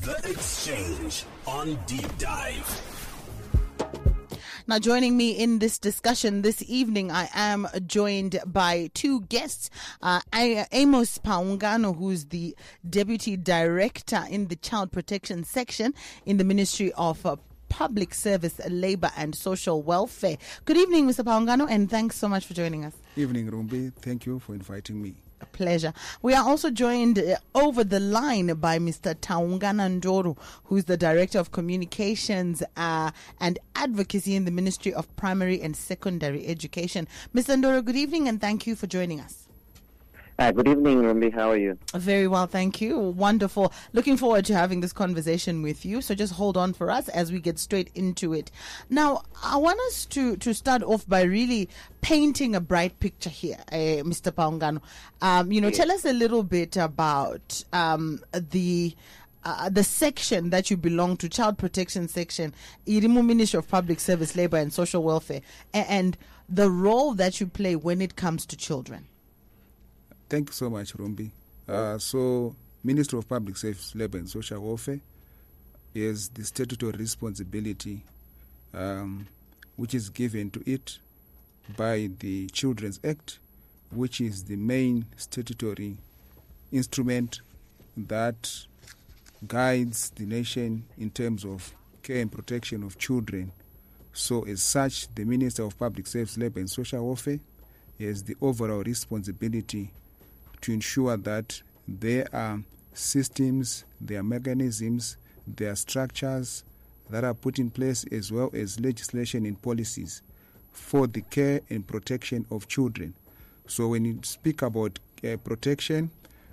The Exchange on Deep Dive. Now, joining me in this discussion this evening, I am joined by two guests. Uh, Amos Paungano, who's the Deputy Director in the Child Protection Section in the Ministry of uh, Public Service, Labor and Social Welfare. Good evening, Mr. Paungano, and thanks so much for joining us. Evening, Rumbi. Thank you for inviting me. Pleasure. We are also joined uh, over the line by Mr. Taungana Ndoro, who's the Director of Communications uh, and Advocacy in the Ministry of Primary and Secondary Education. Mr. Ndoro, good evening and thank you for joining us. Hi, good evening, Rumbi. How are you? Very well, thank you. Wonderful. Looking forward to having this conversation with you. So just hold on for us as we get straight into it. Now, I want us to, to start off by really painting a bright picture here, uh, Mr. Paungano. Um, you know, Yes. tell us a little bit about um, the. Uh, the section that you belong to, child protection section, Irimu Ministry of Public Service, Labor and Social Welfare, a- and the role that you play when it comes to children. Thank you so much, Rumbi. Uh, so, Minister of Public Service, Labor and Social Welfare is the statutory responsibility um, which is given to it by the Children's Act, which is the main statutory instrument that guides the nation in terms of care and protection of children. So, as such, the Minister of Public Service, Labor and Social Welfare has the overall responsibility to ensure that there are systems, there are mechanisms, there are structures that are put in place as well as legislation and policies for the care and protection of children. So when you speak about uh, protection,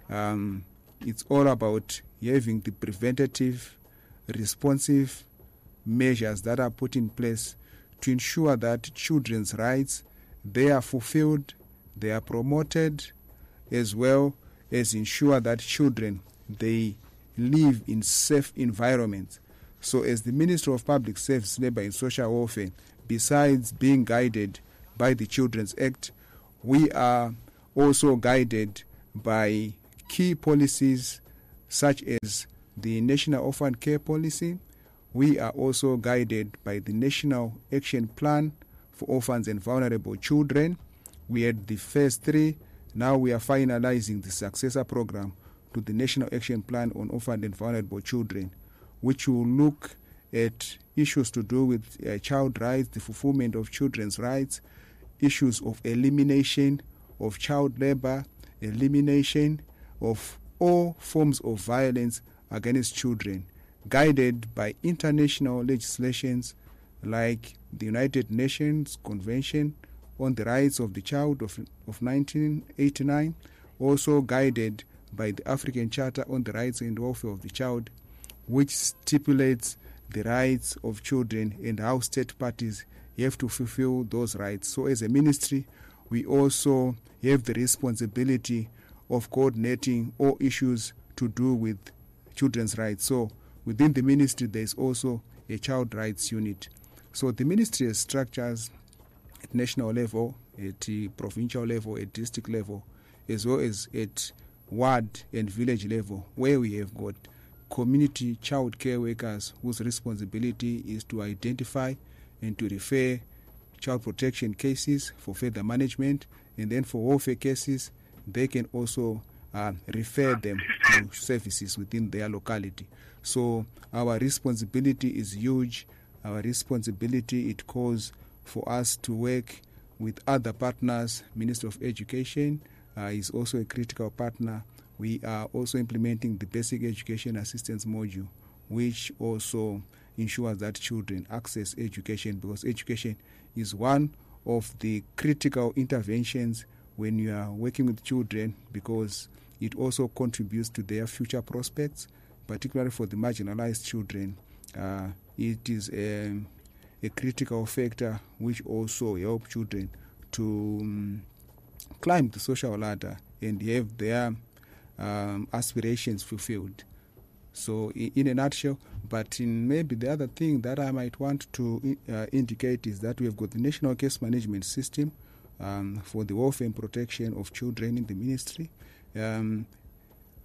um, it's all about having the preventative, responsive measures that are put in place to ensure that children's rights they are fulfilled, they are promoted, as well as ensure that children they live in safe environments. So, as the Minister of Public Service, Labor and Social Welfare, besides being guided by the Children's Act, we are also guided by key policies such as the National Orphan Care Policy. We are also guided by the National Action Plan for Orphans and Vulnerable Children. We had the first three. Now we are finalizing the successor program to the National Action Plan on Orphan and Vulnerable Children, which will look at issues to do with uh, child rights, the fulfillment of children's rights, issues of elimination of child labor, elimination of all forms of violence against children, guided by international legislations like the United Nations Convention on the Rights of the Child of, of 1989, also guided by the African Charter on the Rights and Welfare of the Child, which stipulates the rights of children and how state parties have to fulfill those rights. So, as a ministry, we also have the responsibility of coordinating all issues to do with children's rights. So, within the ministry, there is also a child rights unit. So, the ministry has structures at national level, at provincial level, at district level, as well as at ward and village level, where we have got community child care workers whose responsibility is to identify and to refer child protection cases for further management, and then for welfare cases, they can also uh, refer them to services within their locality. So our responsibility is huge. Our responsibility it calls for us to work with other partners. Minister of Education uh, is also a critical partner. We are also implementing the basic education assistance module, which also ensures that children access education because education is one of the critical interventions when you are working with children because it also contributes to their future prospects, particularly for the marginalized children. Uh, it is a, a critical factor which also help children to um, climb the social ladder and have their um, aspirations fulfilled. So, i- in a nutshell, but in maybe the other thing that I might want to uh, indicate is that we have got the National Case Management System um, for the welfare and protection of children in the ministry. Um,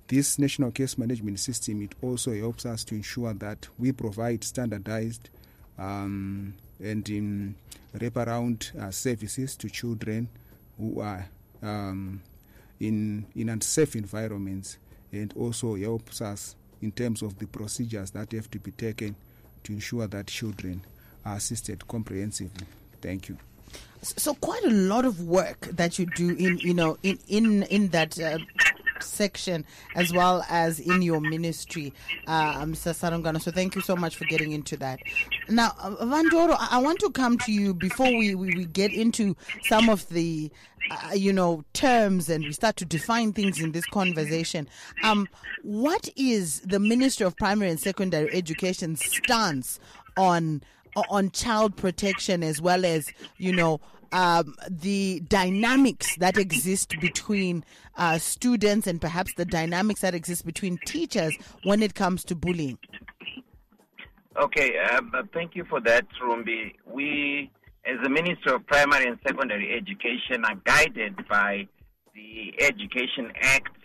this national case management system it also helps us to ensure that we provide standardized um, and in wraparound uh, services to children who are um, in in unsafe environments and also helps us in terms of the procedures that have to be taken to ensure that children are assisted comprehensively. Thank you. So quite a lot of work that you do in you know in in in that uh, section as well as in your ministry, uh, Mr. Paungano. So thank you so much for getting into that. Now, uh, Vandoro, I want to come to you before we, we, we get into some of the uh, you know terms and we start to define things in this conversation. Um, what is the Ministry of Primary and Secondary Education stance on on child protection as well as you know um, the dynamics that exist between uh, students and perhaps the dynamics that exist between teachers when it comes to bullying. Okay, uh, thank you for that, Rumbi. We, as the Minister of Primary and Secondary Education, are guided by the Education Act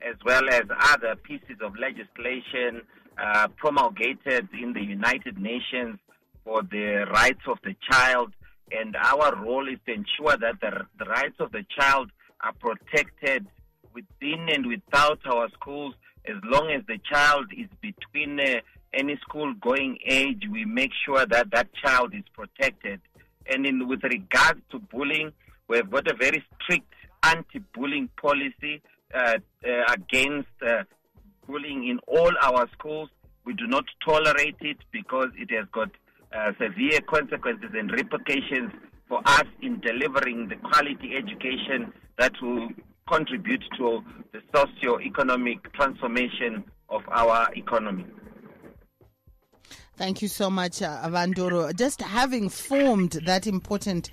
as well as other pieces of legislation uh, promulgated in the United Nations for the rights of the child. And our role is to ensure that the, the rights of the child are protected within and without our schools as long as the child is between uh, any school going age we make sure that that child is protected and in with regards to bullying we've got a very strict anti-bullying policy uh, uh, against uh, bullying in all our schools we do not tolerate it because it has got uh, severe consequences and repercussions for us in delivering the quality education that will contribute to the socio-economic transformation of our economy. Thank you so much, uh, Vandoro. Just having formed that important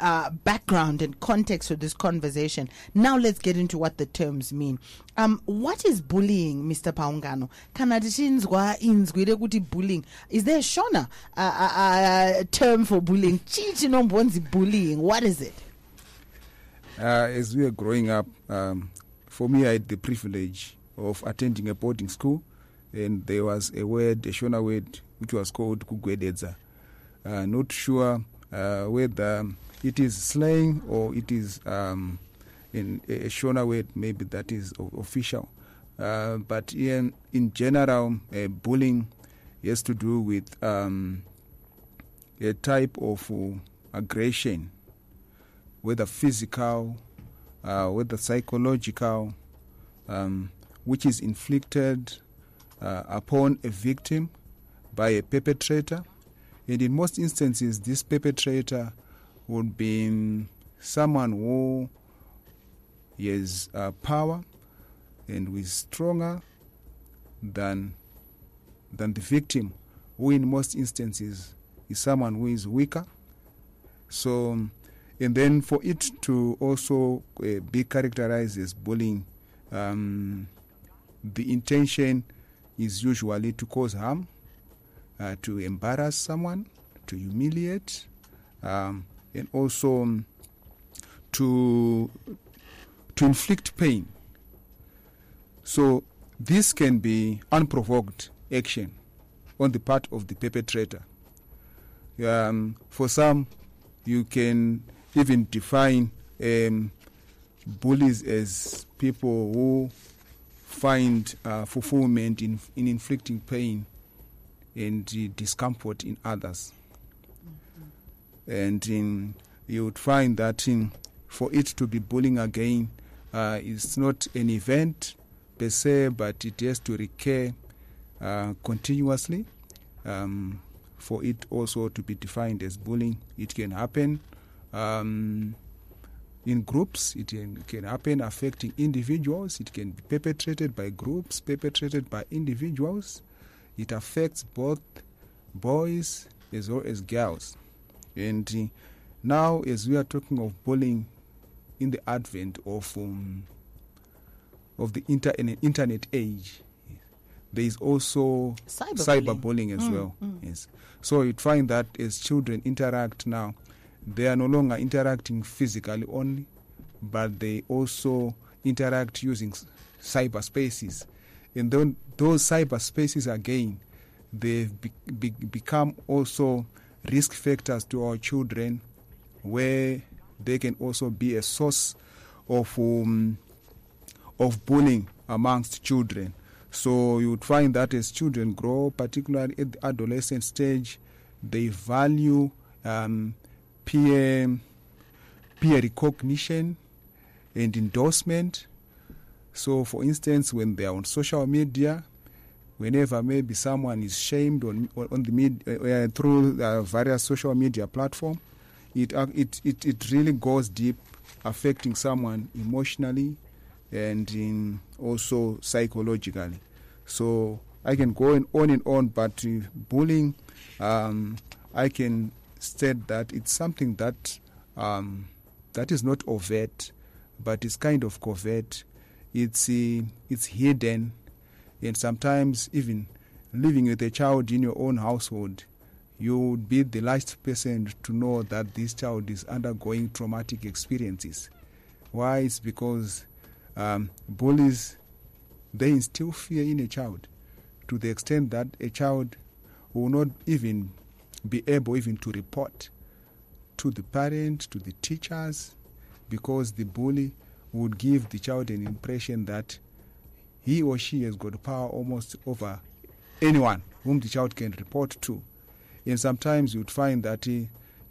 uh, background and context for this conversation, now let's get into what the terms mean. Um, what is bullying, Mr. Paungano? Bullying. Is there a shona uh, uh, term for bullying? Chichi nombonzi bullying. What is it? Uh, as we were growing up, um, for me, I had the privilege of attending a boarding school, and there was a word, a Shona word, which was called kugwededza. Uh, not sure uh, whether it is slang or it is um, in a Shona word, maybe that is official. Uh, but in, in general, uh, bullying has to do with um, a type of uh, aggression whether physical, uh, whether psychological, um, which is inflicted upon a victim by a perpetrator. And in most instances, this perpetrator would be someone who has uh, power and who is stronger than, than the victim, who in most instances is someone who is weaker. So, and then for it to also uh, be characterized as bullying, um, the intention is usually to cause harm, uh, to embarrass someone, to humiliate, um, and also um, to to inflict pain. So this can be unprovoked action on the part of the perpetrator. Um, for some, you can even define um, bullies as people who find uh, fulfillment in, in inflicting pain and discomfort in others. And in, you would find that in, for it to be bullying again, uh, it's not an event per se, but it has to recur uh, continuously. Um, for it also to be defined as bullying, it can happen um, in groups. It can, can happen affecting individuals. It can be perpetrated by groups, perpetrated by individuals. It affects both boys as well as girls. And uh, now, as we are talking of bullying in the advent of um, of the inter- internet age, there is also Cyberbullying. cyberbullying as well. Yes. So you'd find that as children interact now, they are no longer interacting physically only, but they also interact using s- cyberspaces. And then those cyberspaces again, they've be- be- become also risk factors to our children where they can also be a source of um, of bullying amongst children. So you would find that as children grow, particularly at the adolescent stage, they value um, peer peer recognition and endorsement. So, for instance, when they are on social media, whenever maybe someone is shamed on on the med, uh, uh, through uh, various social media platform, it, uh, it it it really goes deep, affecting someone emotionally and in also psychologically. So I can go on, on and on, but uh, bullying, um, I can state that it's something that um, that is not overt, but it's kind of covert. It's uh, it's hidden, and sometimes even living with a child in your own household, you would be the last person to know that this child is undergoing traumatic experiences. Why? It's because um, bullies they instill fear in a child to the extent that a child will not even be able even to report to the parent, to the teachers, because the bully would give the child an impression that he or she has got power almost over anyone whom the child can report to. And sometimes you'd find that uh,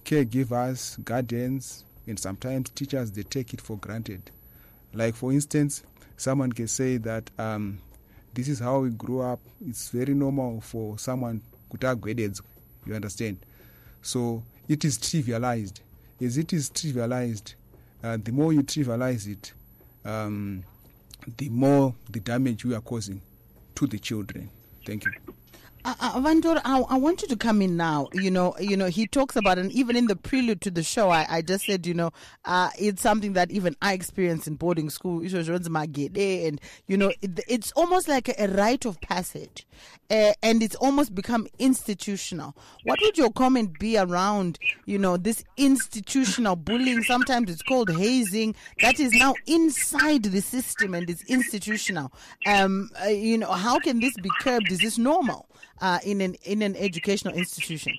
caregivers, guardians, and sometimes teachers, they take it for granted. Like, for instance, someone can say that um, this is how we grew up. It's very normal for someone kutagwededzwa. You understand? So it is trivialized. As it is trivialized, uh, the more you trivialize it, um, the more the damage you are causing to the children. Thank you. Uh, uh, Vandor, I, I want you to come in now. You know, you know, he talks about, and even in the prelude to the show, I, I just said, you know, uh, it's something that even I experienced in boarding school. And you know, it, it's almost like a, a rite of passage, uh, and it's almost become institutional. What would your comment be around, you know, this institutional bullying? Sometimes it's called hazing. That is now inside the system and it's institutional. Um, uh, you know, how can this be curbed? Is this normal? Uh, in an in an educational institution?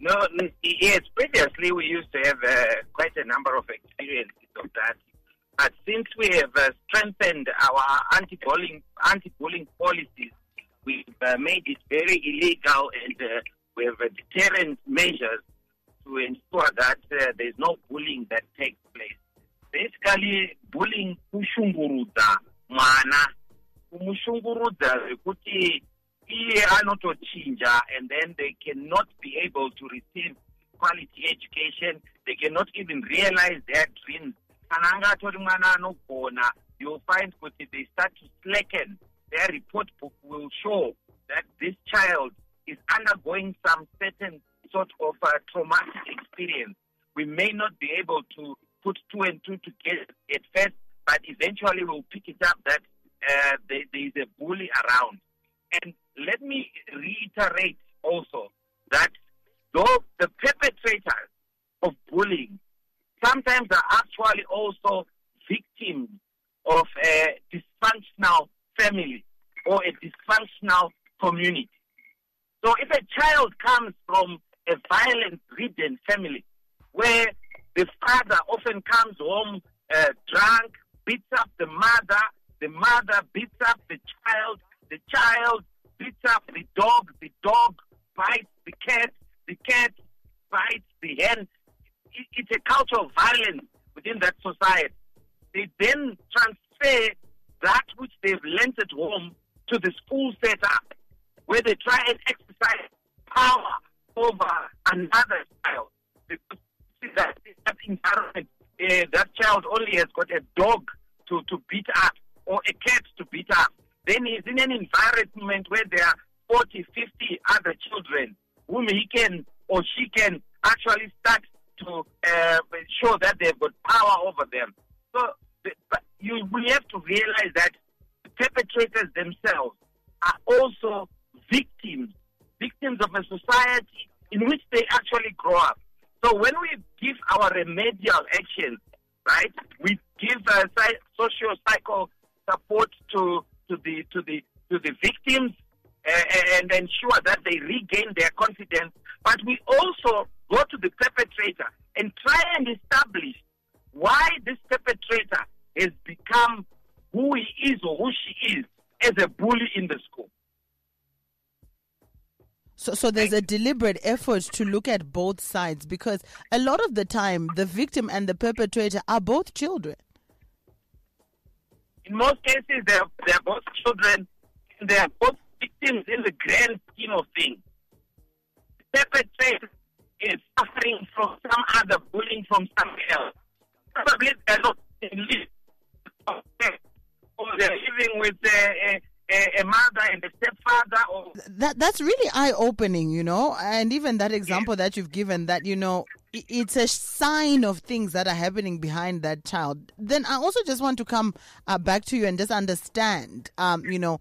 No, yes. Previously, we used to have uh, quite a number of experiences of that. But since we have uh, strengthened our anti-bullying anti-bullying policies, we've uh, made it very illegal, and uh, we have deterrent measures to ensure that uh, there's no bullying that takes place. Basically, bullying kushungurudza mwana, kumushungurudza zvekuti iye anotochinja and then they cannot be able to receive quality education. They cannot even realize their dreams. You'll find kuti they start to slacken their report book will show that this child is undergoing some certain sort of uh, traumatic experience. We may not be able to put two and two together at first but eventually we'll pick it up that uh, there, there is a bully around. And let me reiterate also that though the perpetrators of bullying sometimes are actually also victims of a dysfunctional family or a dysfunctional community. So if a child comes from a violence ridden family where the father often comes home uh, drunk, beats up the mother, the mother beats up the child, the child beats up the dog, the dog bites the cat, the cat bites the hen. It, it's a culture of violence within that society. They then transfer that which they've learnt at home to the school setup, where they try and exercise power over another child. Because that, that environment, uh, that child only has got a dog to, to beat up or a cat to beat up then he's in an environment where there are 40, 50 other children whom he can or she can actually start to uh, show that they've got power over them. So but you we have to realize that the perpetrators themselves are also victims, victims of a society in which they actually grow up. So when we give our remedial actions, right, we give uh, psy- socio psycho support to the to the to the victims uh, and ensure that they regain their confidence. But we also go to the perpetrator and try and establish why this perpetrator has become who he is or who she is as a bully in the school. So, so there's a deliberate effort to look at both sides because a lot of the time the victim and the perpetrator are both children. In most cases, they're, they're both children and they're both victims in the grand scheme of things. The perpetrator is suffering from some other bullying from somewhere else. Probably they're not or they're living with a, a, a mother and a stepfather or That that's really eye opening, you know. And even that example that you've given, that you know, it's a sign of things that are happening behind that child. Then I also just want to come uh, back to you and just understand, um, you know,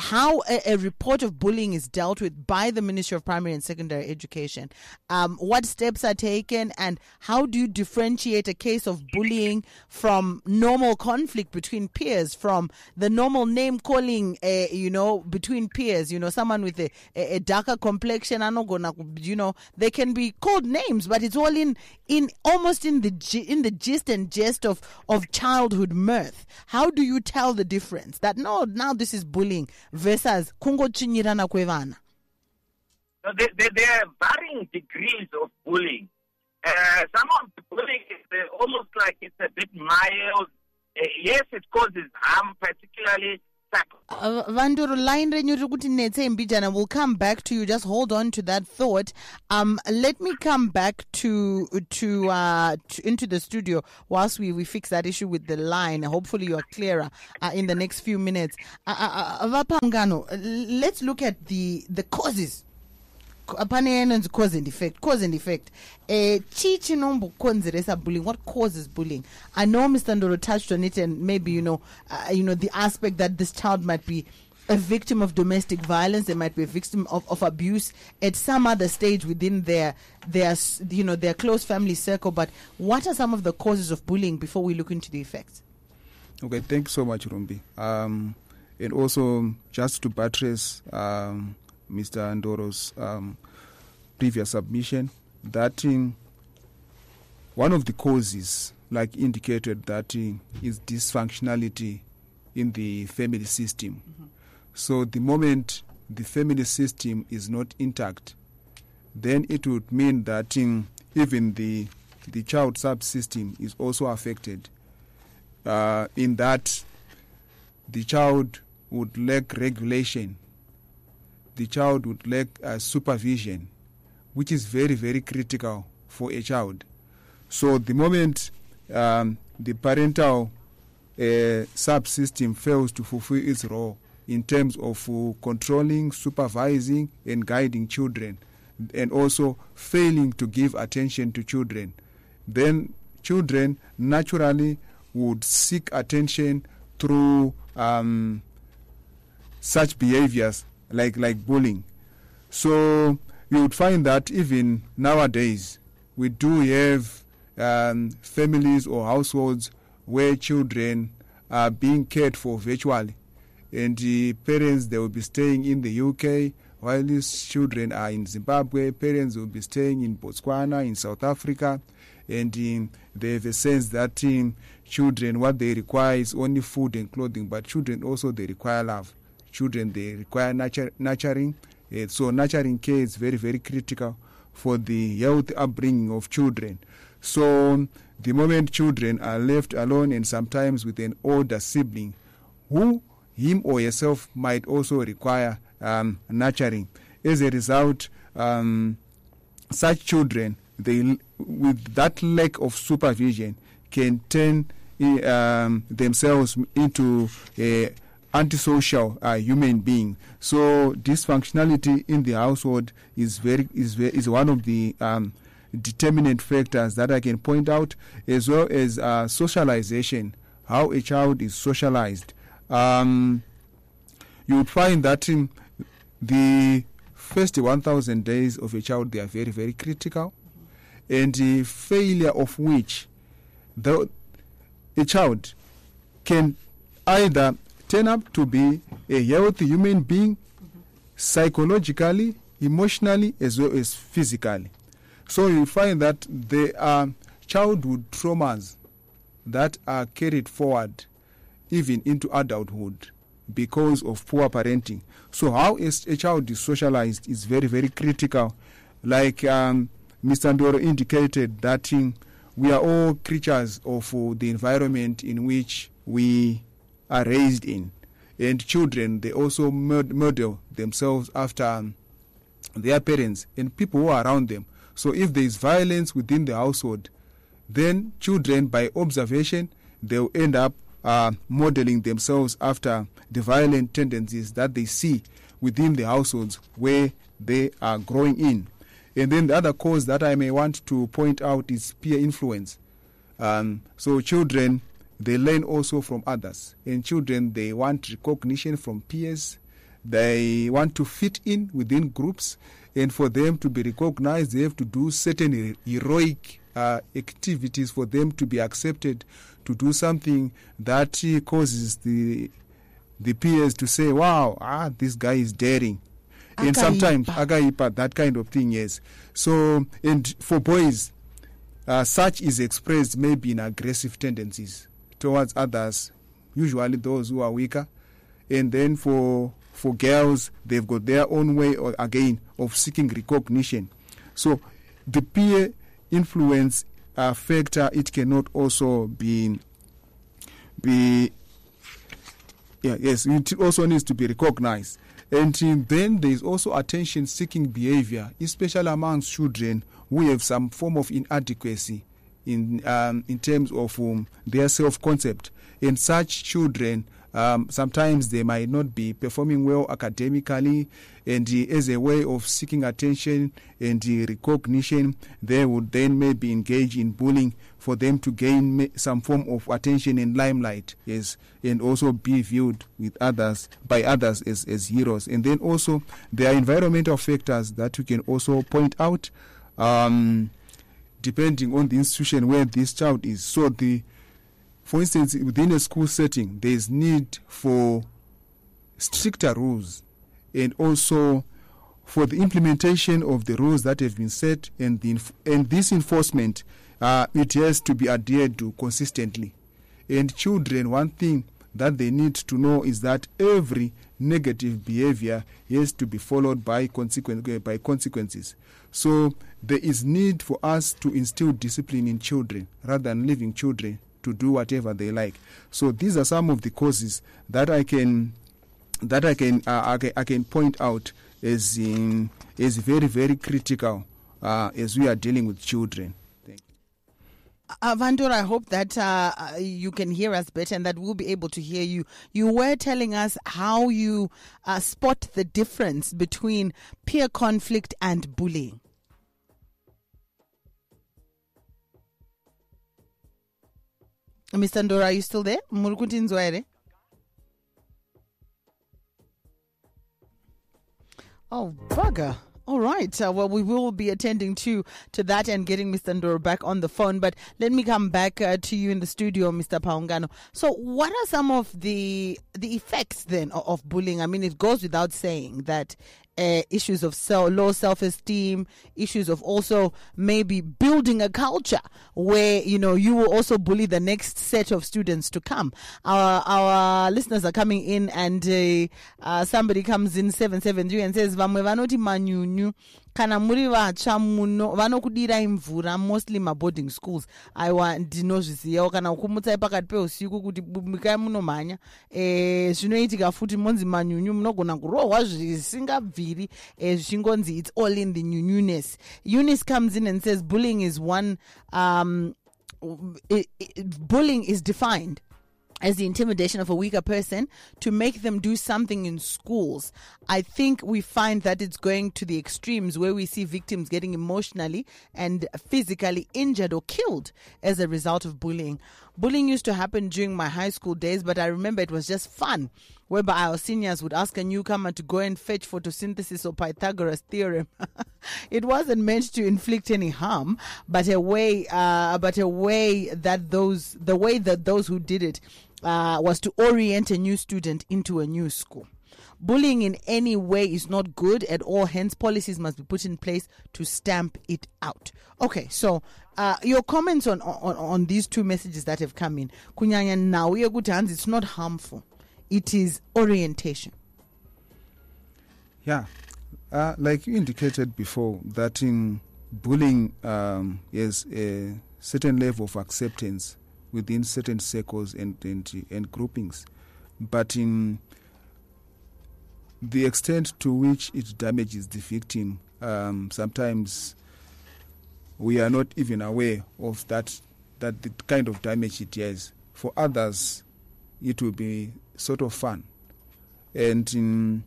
how a, a report of bullying is dealt with by the Ministry of Primary and Secondary Education. Um, what steps are taken, and how do you differentiate a case of bullying from normal conflict between peers, from the normal name calling, uh, you know, between peers? You know, someone with a, a, a darker complexion, I'm not gonna, you know, they can be called names, but it's all in in almost in the in the gist and jest of of childhood mirth. How do you tell the difference that no, now this is bullying versus kungochinyirana kwevana? So there, there, there are varying degrees of bullying. Uh, some of bullying is uh, almost like it's a bit mild. Uh, yes, it causes harm, particularly Uh, Vanduru, line renyu netse mbijana. We'll come back to you. Just hold on to that thought. Um, let me come back to to uh to, into the studio whilst we, we fix that issue with the line. Hopefully, you are clearer uh, in the next few minutes. Uh, uh, Vapa Mngano, uh, let's look at the the causes pane inonzi cause and effect cause and effect. Eh chi chinombokonzeresa bullying what causes bullying? I know mr ndoro touched on it and maybe you know uh, you know the aspect that this child might be a victim of domestic violence they might be a victim of, of abuse at some other stage within their their you know their close family circle. But what are some of the causes of bullying before we look into the effects? Okay, thanks so much, Rumbi. Um, and also, just to buttress um, Mr. Ndoro's um, previous submission, that in one of the causes, like indicated, that in, is dysfunctionality in the family system. So, the moment the family system is not intact, then it would mean that in, even the the child subsystem is also affected uh, in that the child would lack regulation, the child would lack uh, supervision, which is very, very critical for a child. So, the moment um, the parental uh, subsystem fails to fulfill its role in terms of uh, controlling, supervising, and guiding children, and also failing to give attention to children, then children naturally would seek attention through um, such behaviors like like bullying. So you would find that even nowadays we do have um, families or households where children are being cared for virtually, and the parents they will be staying in the UK while these children are in Zimbabwe. Parents will be staying in Botswana, in South Africa, and um, they have a sense that um, children what they require is only food and clothing, but children also they require love. Children they require nurture, nurturing. Uh, so nurturing care is very very critical for the healthy upbringing of children. So the moment children are left alone and sometimes with an older sibling, who him or herself might also require um, nurturing. As a result, um, such children, they with that lack of supervision, can turn eh, um, themselves into a antisocial uh, human being. So dysfunctionality in the household is very is ve- is one of the um, determinant factors that I can point out, as well as uh, socialization, how a child is socialized. Um, you would find that in the first 1,000 days of a child they are very very critical, and the failure of which, the a child can either turn up to be a healthy human being psychologically, emotionally, as well as physically. So you find that there are childhood traumas that are carried forward even into adulthood because of poor parenting. So how a child is socialized is very, very critical. Like um, Mr. Ndoro indicated that um, we are all creatures of uh, the environment in which we are raised in. And children, they also model themselves after um, their parents and people who are around them. So if there is violence within the household, then children, by observation, they'll end up uh, modeling themselves after the violent tendencies that they see within the households where they are growing in. And then the other cause that I may want to point out is peer influence. Um, so children, they learn also from others. In children, they want recognition from peers. They want to fit in within groups. And for them to be recognized, they have to do certain heroic uh, activities for them to be accepted to do something that causes the the peers to say, "Wow, ah, this guy is daring." And sometimes agaipa, that kind of thing, yes. So, and for boys, uh, such is expressed maybe in aggressive tendencies towards others, usually those who are weaker. And then for for girls, they've got their own way, or again, of seeking recognition. So, the peer influence uh, factor it cannot also be be yeah, yes, it also needs to be recognized. And then there is also attention seeking behavior, especially amongst children who have some form of inadequacy in, um, in terms of um, their self concept. And such children, um, sometimes they might not be performing well academically, and uh, as a way of seeking attention and uh, recognition, they would then maybe engage in bullying for them to gain some form of attention and limelight, yes, and also be viewed with others by others as, as heroes. And then also there are environmental factors that we can also point out, um, depending on the institution where this child is. So the for instance, within a school setting, there is need for stricter rules and also for the implementation of the rules that have been set and, the and this enforcement, uh, it has to be adhered to consistently. And children, one thing that they need to know is that every negative behavior has to be followed by, consequence, by consequences. So there is need for us to instill discipline in children rather than leaving children to do whatever they like. So these are some of the causes that I can that I can uh, I, can, point out as in as very very critical uh, as we are dealing with children. Thank you. Uh, Vandor, I hope that uh, uh, you can hear us better and that we'll be able to hear you. You were telling us how you uh, spot the difference between peer conflict and bullying. Mr. Ndoro, are you still there? Murukuti? Oh, bugger. All right. Uh, well, we will be attending to to that and getting Mr. Ndoro back on the phone. But let me come back uh, to you in the studio, Mr. Paungano. So, what are some of the the effects then of, of bullying? I mean, it goes without saying that uh, issues of self, low self esteem, issues of also maybe building a culture where you know you will also bully the next set of students to come. Our our listeners are coming in, and uh, uh, somebody comes in seven seven three and says, "Vamwe vanoti manyunyu." Kana muri vatsva muno vanokudirai mvura mostly maboarding schools. Aiwa ndinozvizivawo kana kukumutsai pakati peusiku kuti bumikai munomhanya e, zvinoitika futi monzi manyunyu munogona kurohwa zvisingabviri e, zvichingonzi it's all in the nyunyuness. Eunice comes in and says bullying is one um, i i bullying is defined as the intimidation of a weaker person to make them do something in schools. I think we find that it's going to the extremes where we see victims getting emotionally and physically injured or killed as a result of bullying. Bullying used to happen during my high school days, but I remember it was just fun, whereby our seniors would ask a newcomer to go and fetch photosynthesis or Pythagoras theorem. it wasn't meant to inflict any harm, but a way, uh, but a way that those, the way that those who did it uh, was to orient a new student into a new school. Bullying in any way is not good at all, hence, policies must be put in place to stamp it out. Okay, so uh, your comments on, on, on these two messages that have come in. Kunyanya now, we are good hands, it's not harmful, it is orientation. Yeah, uh, like you indicated before, that in bullying um, is a certain level of acceptance within certain circles and, and, and groupings. But in the extent to which it damages the victim, um, sometimes we are not even aware of that, that the kind of damage it has. For others, it will be sort of fun. And in,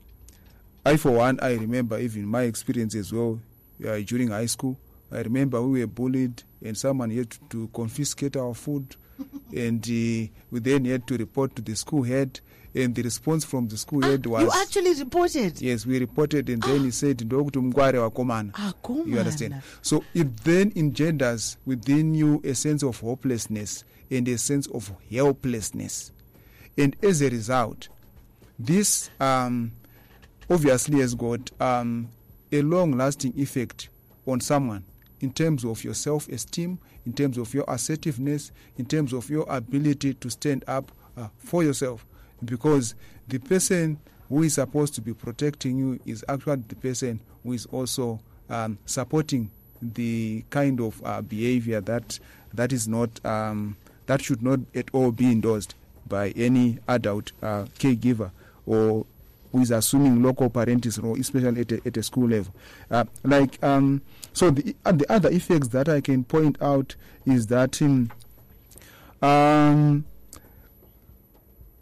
I, for one, I remember even my experience as well uh, during high school. I remember we were bullied and someone had to confiscate our food and uh, we then had to report to the school head and the response from the school head was Ah, You actually reported. yes we reported and then he said ndokuti mngware wakomana Akomana. you understand so it then engenders within you a sense of hopelessness and a sense of helplessness and as a result this um, obviously has got um, a long lasting effect on someone in terms of your self esteem, in terms of your assertiveness, in terms of your ability to stand up uh, for yourself. Because the person who is supposed to be protecting you is actually the person who is also um, supporting the kind of uh, behavior that that is not um, that should not at all be endorsed by any adult uh, caregiver or who is assuming local parenting role, especially at a, at a school level. Uh, like um, so, the uh, the other effects that I can point out is that um, um,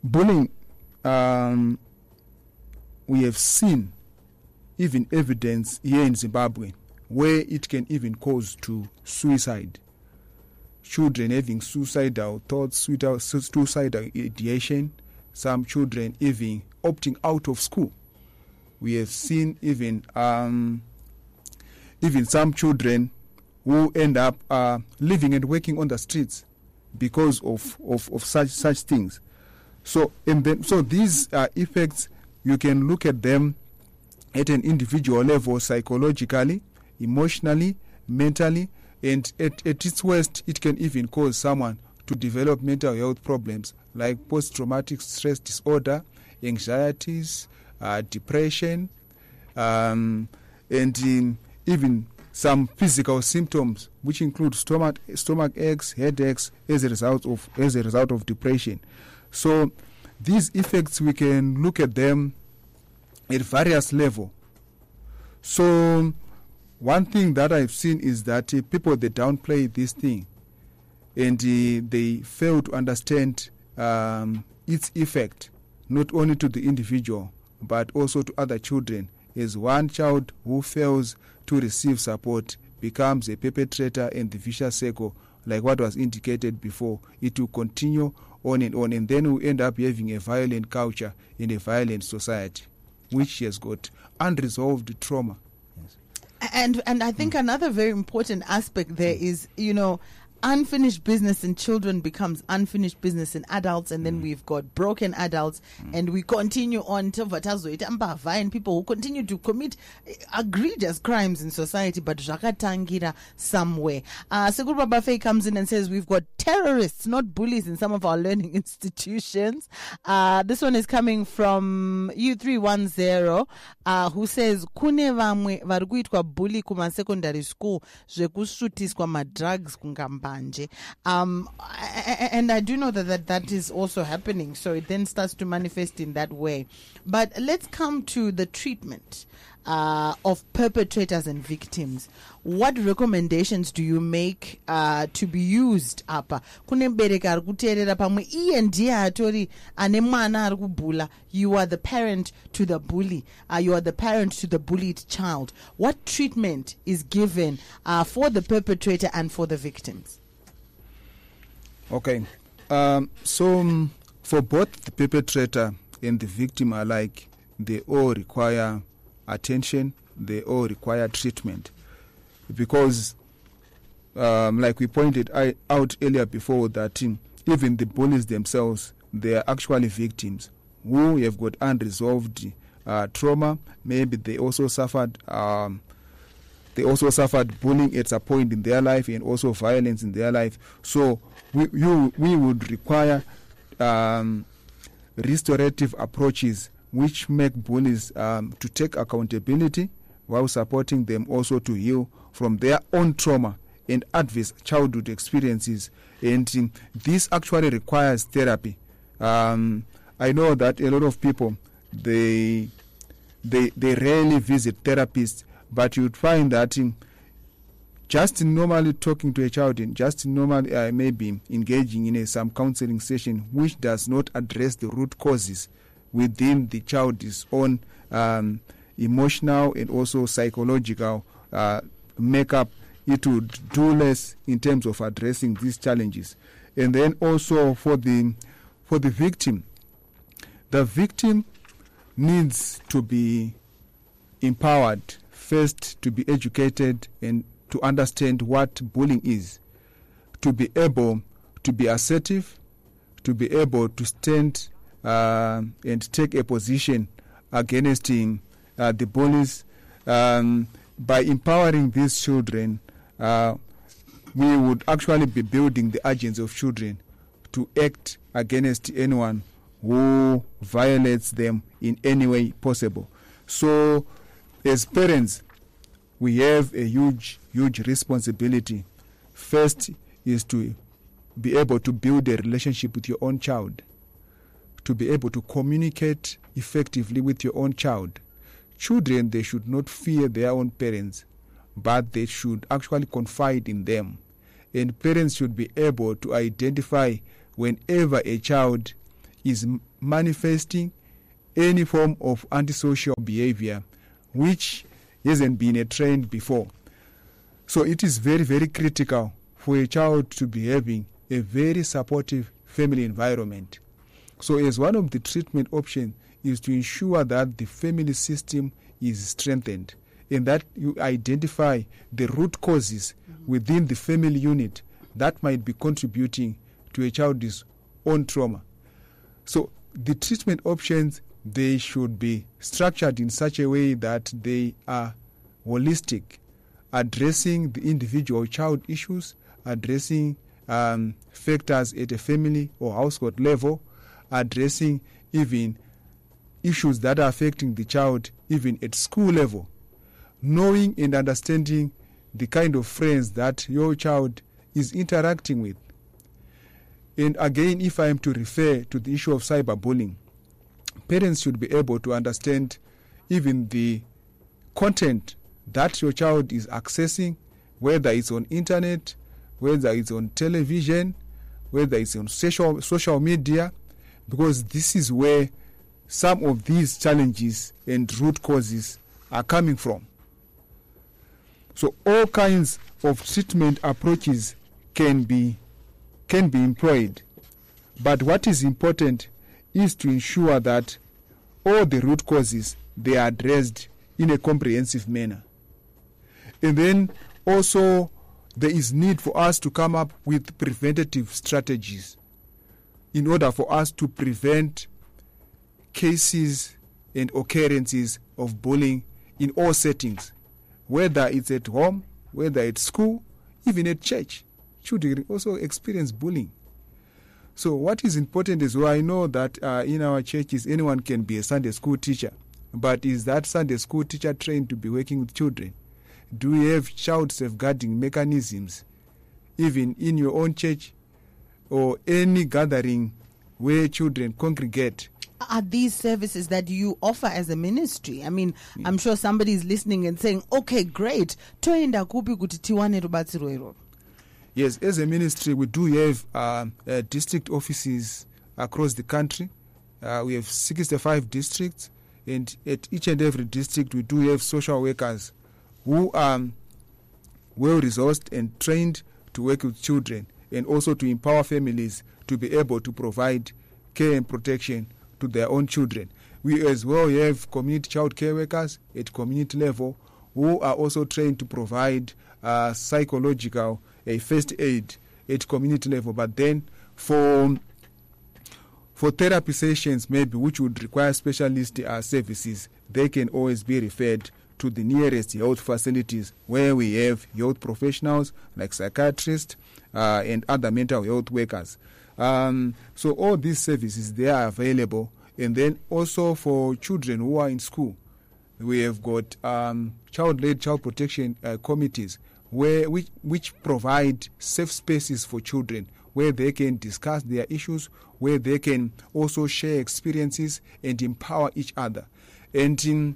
bullying. Um, we have seen even evidence here in Zimbabwe where it can even cause to suicide. Children having suicidal thoughts, suicidal ideation, some children even opting out of school. We have seen even um, even some children who end up uh, living and working on the streets because of, of, of such such things. So and then so these uh, effects you can look at them at an individual level psychologically, emotionally, mentally, and at, at its worst, it can even cause someone to develop mental health problems like post traumatic stress disorder, anxieties, uh, depression, um, and um, even some physical symptoms, which include stomach stomach aches, headaches, as a result of as a result of depression. So, these effects we can look at them at various level. So, one thing that I've seen is that uh, people they downplay this thing, and uh, they fail to understand um, its effect, not only to the individual but also to other children. As one child who fails to receive support becomes a perpetrator in the vicious circle, like what was indicated before, it will continue on and on, and then we end up having a violent culture in a violent society, which has got unresolved trauma. And and I think hmm. another very important aspect there is, you know, unfinished business in children becomes unfinished business in adults and then we've got broken adults and we continue on to and people who continue to commit eh, egregious crimes in society but zvakatangira somewhere. Uh, sekuru babafei comes in and says we've got terrorists not bullies in some of our learning institutions. Uh, this one is coming from u310 uh, who says kune vamwe vari kuitwa bully kumasecondary school zvekusvutiswa madrugs kungambanje um, and i do know that, that that is also happening so it then starts to manifest in that way. But let's come to the treatment uh, of perpetrators and victims. What recommendations do you make uh, to be used apa? Kune pamwe. Atori ane you are the parent to the bully. Uh, you are the parent to the bullied child. What treatment is given uh, for the perpetrator and for the victims Okay. Um, so, um, for both the perpetrator and the victim alike, they all require attention, they all require treatment. Because, um, like we pointed out earlier before, that um, even the bullies themselves, they are actually victims who have got unresolved uh, trauma. Maybe they also suffered. Um, they also suffered bullying at some point in their life and also violence in their life. So we you, we would require um, restorative approaches which make bullies um, to take accountability while supporting them also to heal from their own trauma and adverse childhood experiences. And um, this actually requires therapy. Um, I know that a lot of people they they they rarely visit therapists, but you'd find that um, just normally talking to a child and just normally uh, maybe engaging in a, some counseling session which does not address the root causes within the child's own um, emotional and also psychological uh, makeup. It would do less in terms of addressing these challenges. And then also for the for the victim the victim needs to be empowered first to be educated and to understand what bullying is, to be able to be assertive, to be able to stand uh, and take a position against uh, the bullies. Um, by empowering these children, uh, we would actually be building the agents of children to act against anyone who violates them in any way possible. So, as parents, we have a huge, huge responsibility. First is to be able to build a relationship with your own child, to be able to communicate effectively with your own child. Children, they should not fear their own parents, but they should actually confide in them. And parents should be able to identify whenever a child is manifesting any form of antisocial behavior, which hasn't been a trained before. So it is very, very critical for a child to be having a very supportive family environment. So, as one of the treatment options is to ensure that the family system is strengthened and that you identify the root causes within the family unit that might be contributing to a child's own trauma. So, the treatment options they should be structured in such a way that they are holistic, addressing the individual child issues, addressing um, factors at a family or household level, addressing even issues that are affecting the child even at school level, knowing and understanding the kind of friends that your child is interacting with. And again, if I am to refer to the issue of cyberbullying, parents should be able to understand even the content that your child is accessing, whether it's on internet, whether it's on television, whether it's on social social media, because this is where some of these challenges and root causes are coming from. So all kinds of treatment approaches can be can be employed. But what is important is to ensure that all the root causes they are addressed in a comprehensive manner. And then also there is need for us to come up with preventative strategies in order for us to prevent cases and occurrences of bullying in all settings, whether it's at home, whether at school, even at church. Children also experience bullying. So, what is important is well, I know that uh, in our churches, anyone can be a Sunday school teacher, but is that Sunday school teacher trained to be working with children? Do we have child safeguarding mechanisms, even in your own church or any gathering where children congregate? Are these services that you offer as a ministry? I mean, I'm sure somebody is listening and saying, okay, great. Yes, as a ministry, we do have uh, uh, district offices across the country. Uh, we have 65 districts, and at each and every district, we do have social workers who are well resourced and trained to work with children and also to empower families to be able to provide care and protection to their own children. We as well have community child care workers at community level who are also trained to provide uh, psychological uh, first aid at community level. But then for for therapy sessions maybe which would require specialist uh, services they can always be referred to the nearest health facilities where we have health professionals like psychiatrists uh, and other mental health workers um, so all these services they are available and then also for children who are in school we have got um, child-led child protection uh, committees where which, which provide safe spaces for children where they can discuss their issues, where they can also share experiences and empower each other. And in,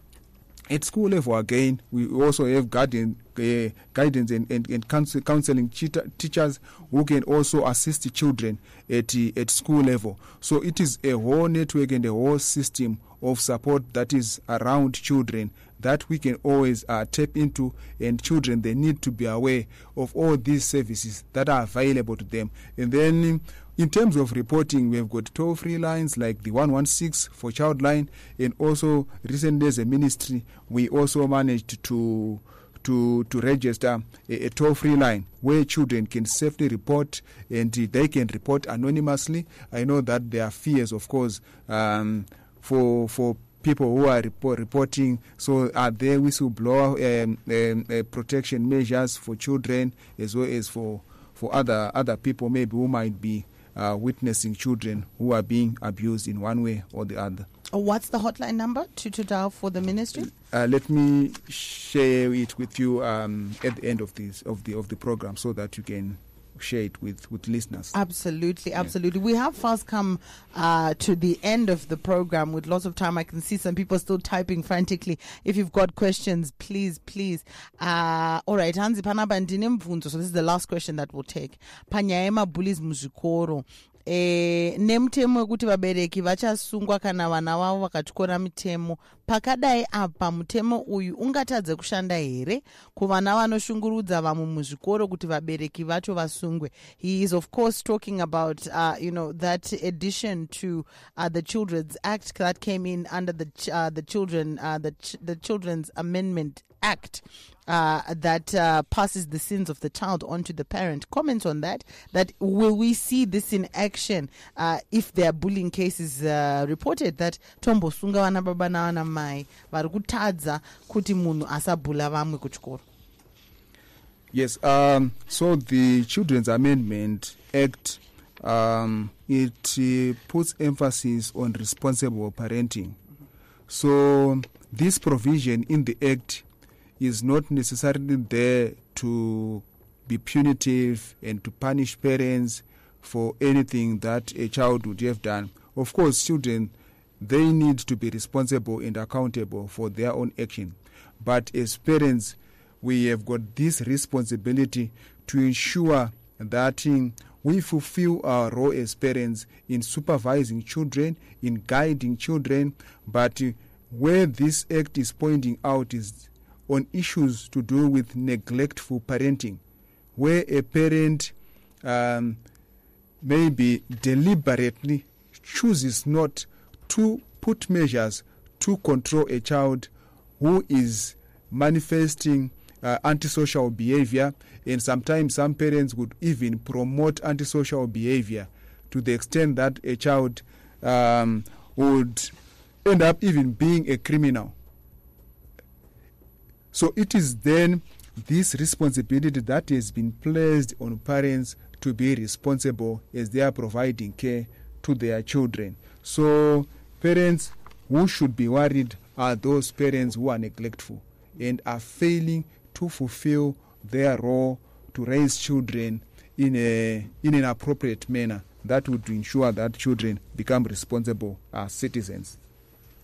at school level again, we also have guardian, uh, guidance and, and, and counsel, counseling cheater, teachers who can also assist children at, at school level. So it is a whole network and a whole system of support that is around children that we can always uh, tap into and children they need to be aware of all these services that are available to them and then in terms of reporting we've got toll free lines like the 116 for child line and also recently as a ministry we also managed to to to register a, a toll free line where children can safely report and they can report anonymously i know that there are fears of course um, for for people who are report, reporting. So, are there whistleblower um, um, uh, protection measures for children as well as for for other other people maybe who might be uh, witnessing children who are being abused in one way or the other? Uh, What's the hotline number to, to dial for the ministry? Uh, let me share it with you um, at the end of this of the of the program so that you can share it with with listeners. Absolutely, absolutely. We have fast come uh, to the end of the program with lots of time. I can see some people still typing frantically. If you've got questions, please, please. Uh, all right, Hanzi Panaba ndine mvunzo. So this is the last question that we'll take. Panyaya yemabhullies muzvikoro e, nemutemo wekuti vabereki vachasungwa kana vana vavo vakatyora mitemo. Pakadai apa mutemo uyu ungatadze kushanda here? Kuvana vanoshungurudza vamwe muzvikoro kuti vabereki vacho vasungwe. He is of course talking about uh, you know that addition to uh, the children's act that came in under the uh, the children uh, the, ch- the children's amendment act uh, that uh, passes the sins of the child onto the parent. Comments on that. That will we see this in action uh, if there are bullying cases uh, reported that tombo sunga vana baba navana mai vari kuti munhu asabhula kuchikoro. Yes. Um, so the Children's Amendment Act um, it uh, puts emphasis on responsible parenting. So this provision in the act is not necessarily there to be punitive and to punish parents for anything that a child would have done. Of course, children they need to be responsible and accountable for their own action. But as parents, we have got this responsibility to ensure that um, we fulfill our role as parents in supervising children, in guiding children. But uh, where this act is pointing out is on issues to do with neglectful parenting, where a parent um, maybe deliberately chooses not to put measures to control a child who is manifesting uh, antisocial behavior. And sometimes some parents would even promote antisocial behavior to the extent that a child um, would end up even being a criminal so it is then this responsibility that has been placed on parents to be responsible as they are providing care to their children. So parents who should be worried are those parents who are neglectful and are failing to fulfill their role to raise children in a in an appropriate manner that would ensure that children become responsible as citizens.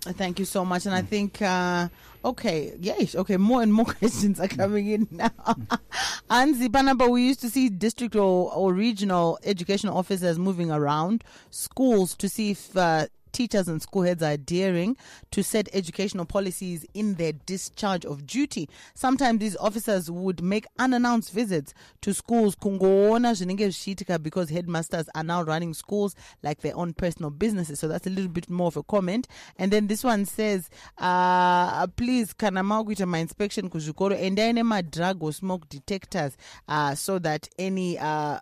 Thank you so much. And I think, uh, okay, yes, okay, more and more questions are coming in now. Anzi Panamba, we used to see district or, or regional education officers moving around schools to see if uh, teachers and school heads are adhering to set educational policies in their discharge of duty. Sometimes these officers would make unannounced visits to schools because headmasters are now running schools like their own personal businesses. So that's a little bit more of a comment. And then this one says, uh, please kana makuita ma-inspection kuzvikoro endai nema-drug or smoke detectors uh, so that any uh,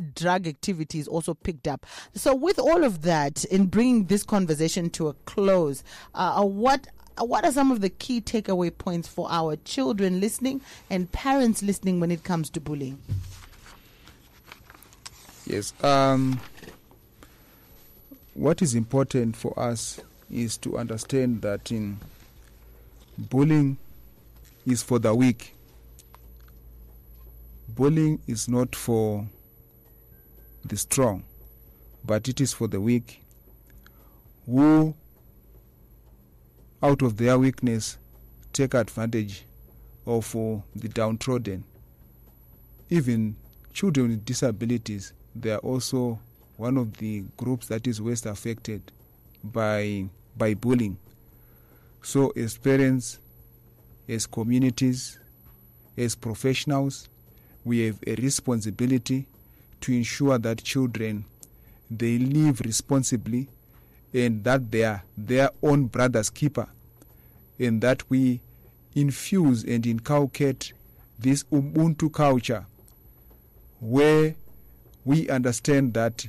drug activity is also picked up. So, with all of that, in bringing this conversation to a close, uh, what what are some of the key takeaway points for our children listening and parents listening when it comes to bullying? Yes. Um, what is important for us is to understand that in bullying is for the weak. Bullying is not for the strong, but it is for the weak who, out of their weakness, take advantage of uh, the downtrodden. Even children with disabilities, they are also one of the groups that is worst affected by by bullying. So, as parents, as communities, as professionals, we have a responsibility to ensure that children they live responsibly and that they are their own brother's keeper and that we infuse and inculcate this ubuntu culture where we understand that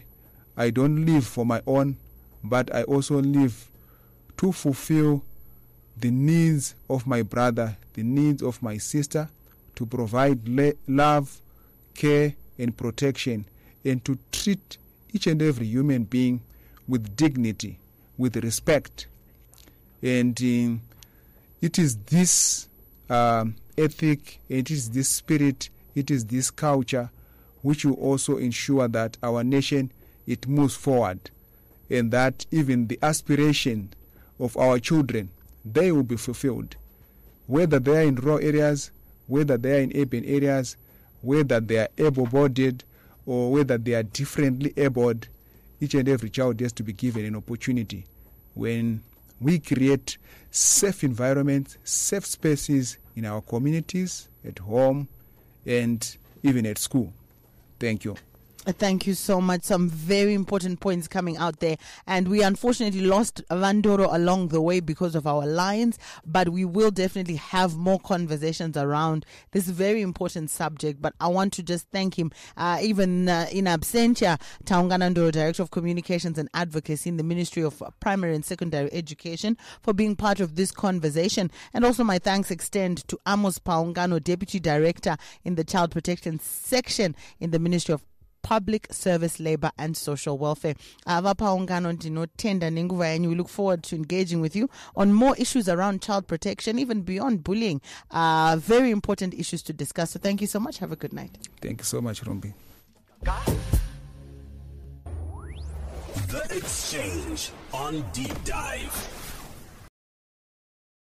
I don't live for my own but I also live to fulfill the needs of my brother, the needs of my sister, to provide le- love, care, and protection, and to treat each and every human being with dignity, with respect. And um, it is this um, ethic, it is this spirit, it is this culture which will also ensure that our nation it moves forward and that even the aspiration of our children they will be fulfilled whether they are in rural areas whether they are in urban areas whether they are able-bodied or whether they are differently abled each and every child has to be given an opportunity. When we create safe environments safe spaces in our communities at home and even at school. Thank you Thank you so much. Some very important points coming out there. And we unfortunately lost Vandoro along the way because of our lines, but we will definitely have more conversations around this very important subject. But I want to just thank him, uh, even uh, in absentia, Taungana Ndoro, Director of Communications and Advocacy in the Ministry of Primary and Secondary Education, for being part of this conversation. And also my thanks extend to Amos Paungano, Deputy Director in the Child Protection Section in the Ministry of public service labor and social welfare. Ava paungano ndinotenda nenguva yenyu. We look forward to engaging with you on more issues around child protection even beyond bullying. Uh, very important issues to discuss. So thank you so much. Have a good night. Thank you so much rumbi The Exchange on Deep Dive.